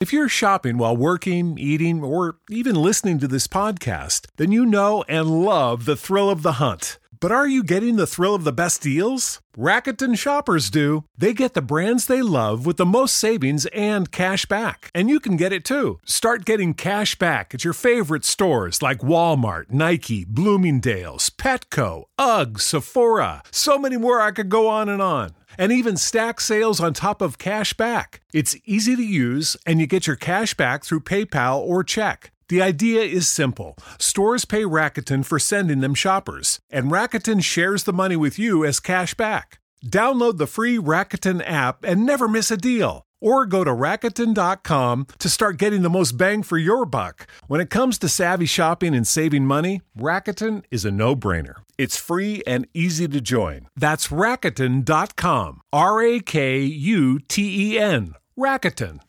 If you're shopping while working, eating, or even listening to this podcast, then you know and love the thrill of the hunt. But are you getting the thrill of the best deals? Rakuten shoppers do. They get the brands they love with the most savings and cash back. And you can get it too. Start getting cash back at your favorite stores like Walmart, Nike, Bloomingdale's, Petco, UGG, Sephora. So many more I could go on and on. And even stack sales on top of cash back. It's easy to use, and you get your cash back through PayPal or check. The idea is simple. Stores pay Rakuten for sending them shoppers, and Rakuten shares the money with you as cash back. Download the free Rakuten app and never miss a deal. Or go to Rakuten.com to start getting the most bang for your buck. When it comes to savvy shopping and saving money, Rakuten is a no brainer. It's free and easy to join. That's Rakuten.com. R A K U T E N. Rakuten.